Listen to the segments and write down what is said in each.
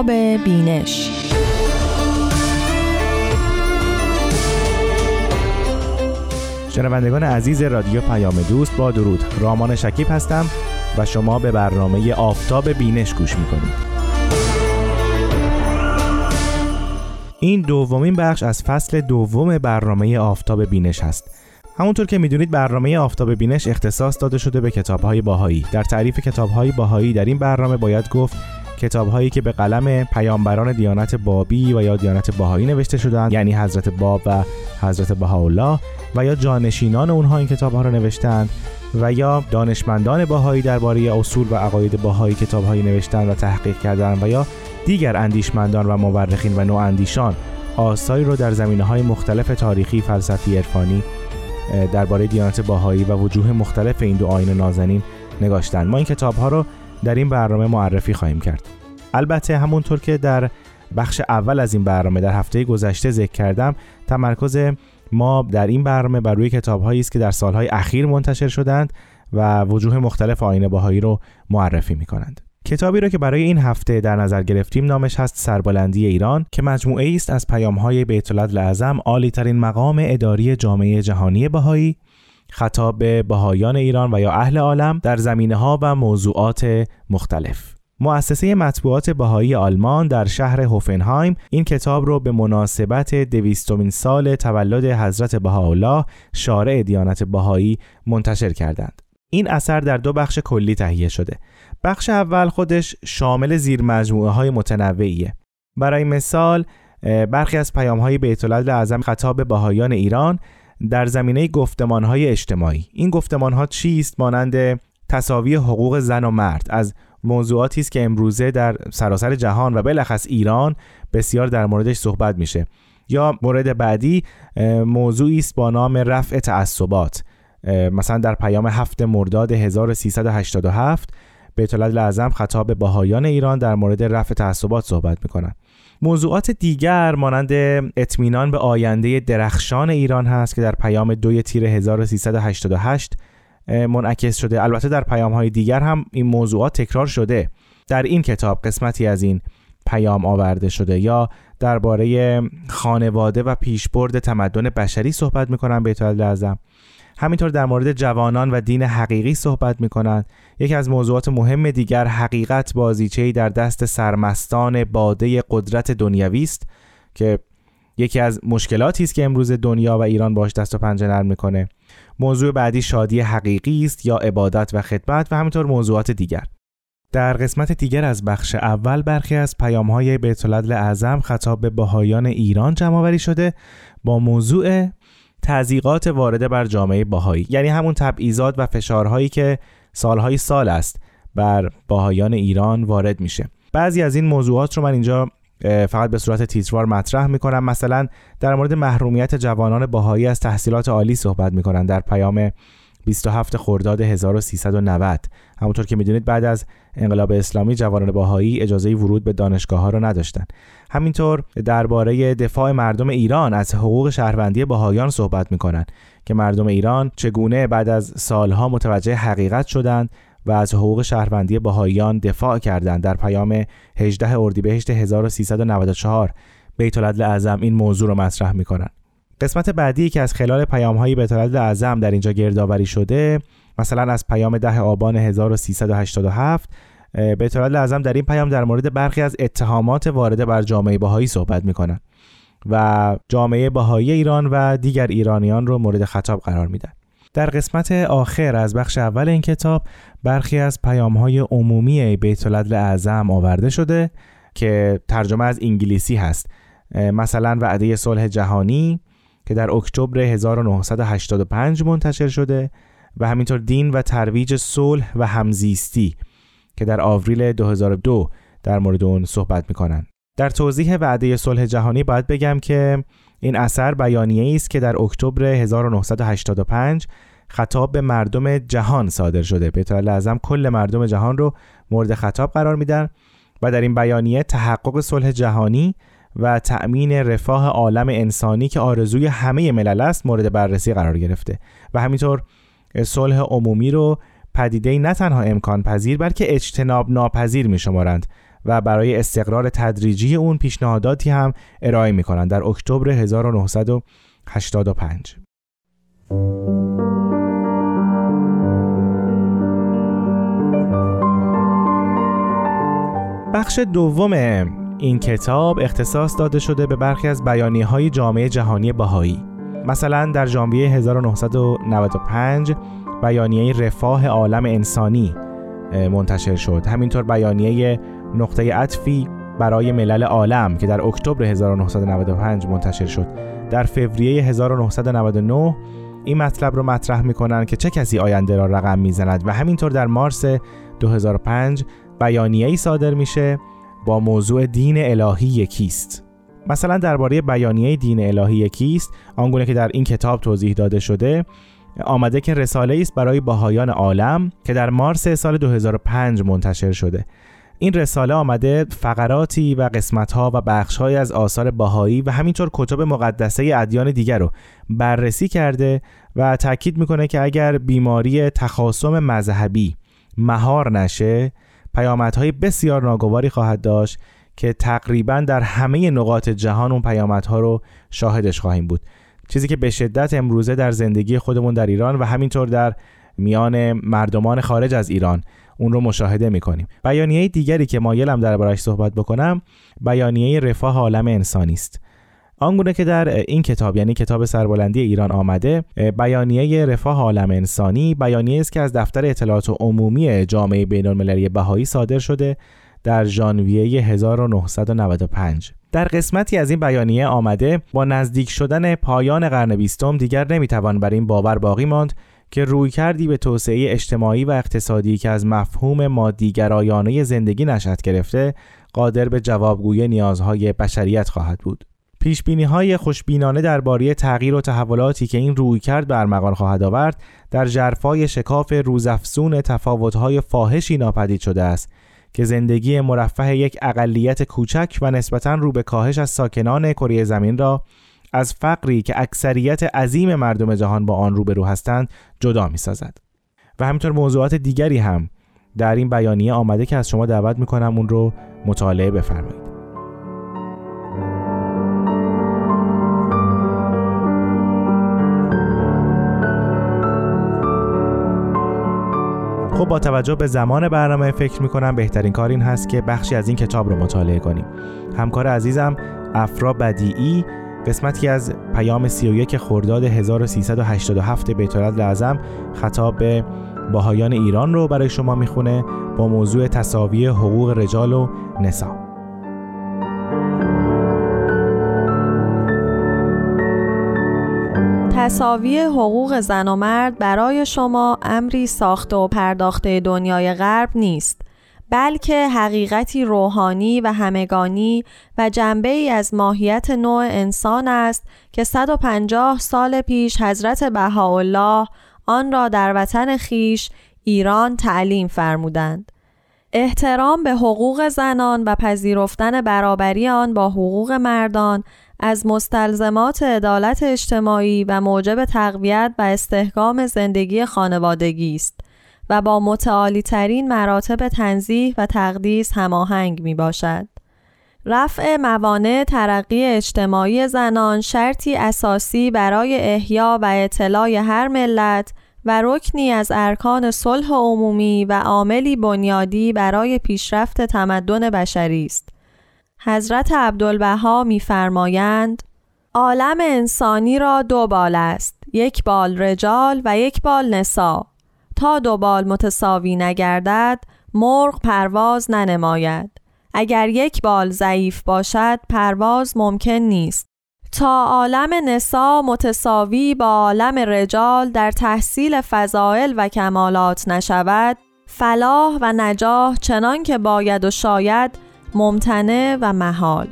آفتاب بینش. شنوندگان عزیز رادیو پیام دوست با درود. رامان شکیب هستم و شما به برنامه آفتاب بینش گوش می‌کنید. این دومین بخش از فصل دوم برنامه آفتاب بینش هست. همونطور که می‌دونید برنامه آفتاب بینش اختصاص داده شده به کتابهای باهایی. در تعریف کتابهای باهایی در این برنامه باید گفت کتابهایی که به قلم پیامبران دیانت بابی و یا دیانت باهایی نوشته شدند یعنی حضرت باب و حضرت بهاءالله و یا جانشینان اونها این کتابها را نوشتند و یا دانشمندان باهایی درباره اصول و عقاید باهایی کتابهایی نوشتند و تحقیق کردند و یا دیگر اندیشمندان و مورخین و نواندیشان آثاری رو در زمینه های مختلف تاریخی، فلسفی، عرفانی درباره دیانت باهایی و وجوه مختلف این دو آین نازنین نگاشتند. ما این کتاب ها رو در این برنامه معرفی خواهیم کرد. البته همونطور که در بخش اول از این برنامه در هفته گذشته ذکر کردم تمرکز ما در این برنامه بر روی کتاب است که در سالهای اخیر منتشر شدند و وجوه مختلف آین باهایی رو معرفی می کنند. کتابی را که برای این هفته در نظر گرفتیم نامش هست سربلندی ایران که مجموعه است از پیامهای بیت اعظم عالی مقام اداری جامعه جهانی بهایی خطاب به بهایان ایران و یا اهل عالم در زمینه ها و موضوعات مختلف مؤسسه مطبوعات بهایی آلمان در شهر هوفنهایم این کتاب را به مناسبت دویستمین سال تولد حضرت بهاءالله شارع دیانت بهایی منتشر کردند. این اثر در دو بخش کلی تهیه شده. بخش اول خودش شامل زیر مجموعه های متنوعیه. برای مثال برخی از پیام های بیت اعظم خطاب بهایان ایران در زمینه گفتمان های اجتماعی. این گفتمان ها چیست؟ مانند تصاوی حقوق زن و مرد. از موضوعاتی است که امروزه در سراسر جهان و بلخص ایران بسیار در موردش صحبت میشه. یا مورد بعدی موضوعی است با نام رفع تعصبات. مثلا در پیام هفت مرداد 1387 بیت اعظم خطاب بهایان ایران در مورد رفع تعصبات صحبت می‌کنن موضوعات دیگر مانند اطمینان به آینده درخشان ایران هست که در پیام دوی تیر 1388 منعکس شده. البته در پیام های دیگر هم این موضوعات تکرار شده. در این کتاب قسمتی از این پیام آورده شده. یا درباره خانواده و پیشبرد تمدن بشری صحبت می‌کنن بیت اعظم همینطور در مورد جوانان و دین حقیقی صحبت می‌کنند. یکی از موضوعات مهم دیگر حقیقت بازیچه‌ای در دست سرمستان باده قدرت دنیوی است که یکی از مشکلاتی است که امروز دنیا و ایران باش دست و پنجه نرم می‌کنه. موضوع بعدی شادی حقیقی است یا عبادت و خدمت و همینطور موضوعات دیگر. در قسمت دیگر از بخش اول برخی از پیام های بیت اعظم خطاب به بهایان ایران جمع شده با موضوع تضییقات وارده بر جامعه باهایی یعنی همون تبعیضات و فشارهایی که سالهای سال است بر باهایان ایران وارد میشه. بعضی از این موضوعات رو من اینجا فقط به صورت تیتروار مطرح می‌کنم. مثلا در مورد محرومیت جوانان باهایی از تحصیلات عالی صحبت می‌کنن. در پیام 27 خرداد 1390 همونطور که می‌دونید بعد از انقلاب اسلامی جوانان باهایی اجازه ورود به دانشگاه ها رو نداشتن همینطور درباره دفاع مردم ایران از حقوق شهروندی باهایان صحبت می‌کنن که مردم ایران چگونه بعد از سالها متوجه حقیقت شدند و از حقوق شهروندی بهاییان دفاع کردند. در پیام 18 اردیبهشت 1394 بیت اعظم این موضوع رو مطرح می‌کنند. قسمت بعدی که از خلال پیام های اعظم در اینجا گردآوری شده مثلا از پیام 10 آبان 1387 بیت اعظم در این پیام در مورد برخی از اتهامات وارده بر جامعه بهایی صحبت می‌کنند و جامعه بهایی ایران و دیگر ایرانیان رو مورد خطاب قرار میدن. در قسمت آخر از بخش اول این کتاب برخی از پیام های عمومی بیت اعظم آورده شده که ترجمه از انگلیسی هست. مثلا وعده صلح جهانی که در اکتبر 1985 منتشر شده و همینطور دین و ترویج صلح و همزیستی که در آوریل 2002 در مورد اون صحبت می‌کنن. در توضیح وعده صلح جهانی باید بگم که این اثر بیانیه است که در اکتبر 1985 خطاب به مردم جهان صادر شده. به لازم کل مردم جهان رو مورد خطاب قرار میدن و در این بیانیه تحقق صلح جهانی و تأمین رفاه عالم انسانی که آرزوی همه ملل است مورد بررسی قرار گرفته. و همینطور صلح عمومی رو پدیده نه تنها امکان پذیر بلکه اجتناب ناپذیر می شمارند و برای استقرار تدریجی اون پیشنهاداتی هم ارائه می‌کنن در اکتبر 1985 بخش دوم این کتاب اختصاص داده شده به برخی از بیانیه های جامعه جهانی بهایی. مثلا در ژانویه 1995 بیانیه رفاه عالم انسانی منتشر شد. همینطور بیانیه نقطه عطفی برای ملل عالم که در اکتبر 1995 منتشر شد. در فوریه 1999 این مطلب رو مطرح می‌کنن که چه کسی آینده را رقم می‌زند و همینطور در مارس 2005 بیانیه ای صادر میشه با موضوع دین الهی یکیست. مثلا درباره بیانیه دین الهی یکیست آنگونه که در این کتاب توضیح داده شده آمده که رساله است برای باهایان عالم که در مارس سال 2005 منتشر شده. این رساله آمده فقراتی و قسمتها و بخشهایی از آثار باهایی و همینطور کتب مقدسه ادیان دیگر رو بررسی کرده و تاکید می‌کنه که اگر بیماری تخاصم مذهبی مهار نشه پیامدهای بسیار ناگواری خواهد داشت که تقریبا در همه نقاط جهان اون پیامدها رو شاهدش خواهیم بود. چیزی که به شدت امروزه در زندگی خودمون در ایران و همینطور در میان مردمان خارج از ایران اون رو مشاهده می‌کنیم. بیانیه دیگری که مایلم دربارش صحبت بکنم بیانیه رفاه عالم انسانی است. آنگونه که در این کتاب یعنی کتاب سربلندی ایران آمده بیانیه رفاه عالم انسانی بیانیه است که از دفتر اطلاعات عمومی جامعه بین المللی بهایی صادر شده در ژانویه 1995 در قسمتی از این بیانیه آمده با نزدیک شدن پایان قرن بیستم دیگر نمی‌توان بر این باور باقی ماند که روی کردی به توسعه اجتماعی و اقتصادی که از مفهوم مادیگرایانه زندگی نشد گرفته قادر به جوابگوی نیازهای بشریت خواهد بود. پیش بینی های خوشبینانه درباره تغییر و تحولاتی که این روی کرد به ارمغان خواهد آورد در جرفای شکاف روزافزون تفاوت‌های فاحشی ناپدید شده است که زندگی مرفه یک اقلیت کوچک و نسبتا رو به کاهش از ساکنان کره زمین را از فقری که اکثریت عظیم مردم جهان با آن روبرو هستند جدا می سازد و همینطور موضوعات دیگری هم در این بیانیه آمده که از شما دعوت می کنم اون رو مطالعه بفرمایید. خب با توجه به زمان برنامه فکر می‌کنم بهترین کار این هست که بخشی از این کتاب رو مطالعه کنیم. همکار عزیزم افرا بدیعی قسمتی از پیام 31 خرداد 1387 بیت لازم خطاب به باهایان ایران رو برای شما می‌خونه با موضوع تصاوی حقوق رجال و نسا. تصاوی حقوق زن و مرد برای شما امری ساخته و پرداخته دنیای غرب نیست بلکه حقیقتی روحانی و همگانی و جنبه ای از ماهیت نوع انسان است که 150 سال پیش حضرت بهاءالله آن را در وطن خیش ایران تعلیم فرمودند. احترام به حقوق زنان و پذیرفتن برابری آن با حقوق مردان از مستلزمات عدالت اجتماعی و موجب تقویت و استحکام زندگی خانوادگی است و با متعالی ترین مراتب تنظیح و تقدیس هماهنگ می باشد. رفع موانع ترقی اجتماعی زنان شرطی اساسی برای احیا و اطلاع هر ملت و رکنی از ارکان صلح عمومی و عاملی بنیادی برای پیشرفت تمدن بشری است. حضرت عبدالبها می‌فرمایند عالم انسانی را دو بال است یک بال رجال و یک بال نسا. تا دو بال متساوی نگردد مرغ پرواز ننماید. اگر یک بال ضعیف باشد پرواز ممکن نیست. تا عالم نسا متساوی با عالم رجال در تحصیل فضائل و کمالات نشود فلاح و نجاح چنان که باید و شاید ممتنع و محال.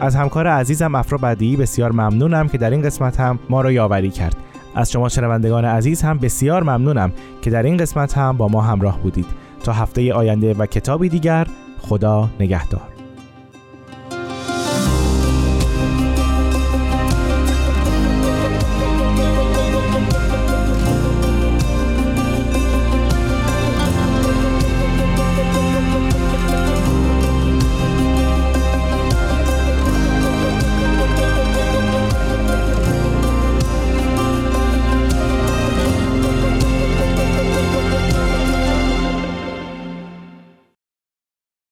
از همکار عزیزم افرا بدی بسیار ممنونم که در این قسمت هم ما را یاوری کرد. از شما شنوندگان عزیز هم بسیار ممنونم که در این قسمت هم با ما همراه بودید. تا هفته آینده و کتابی دیگر خدا نگهدار.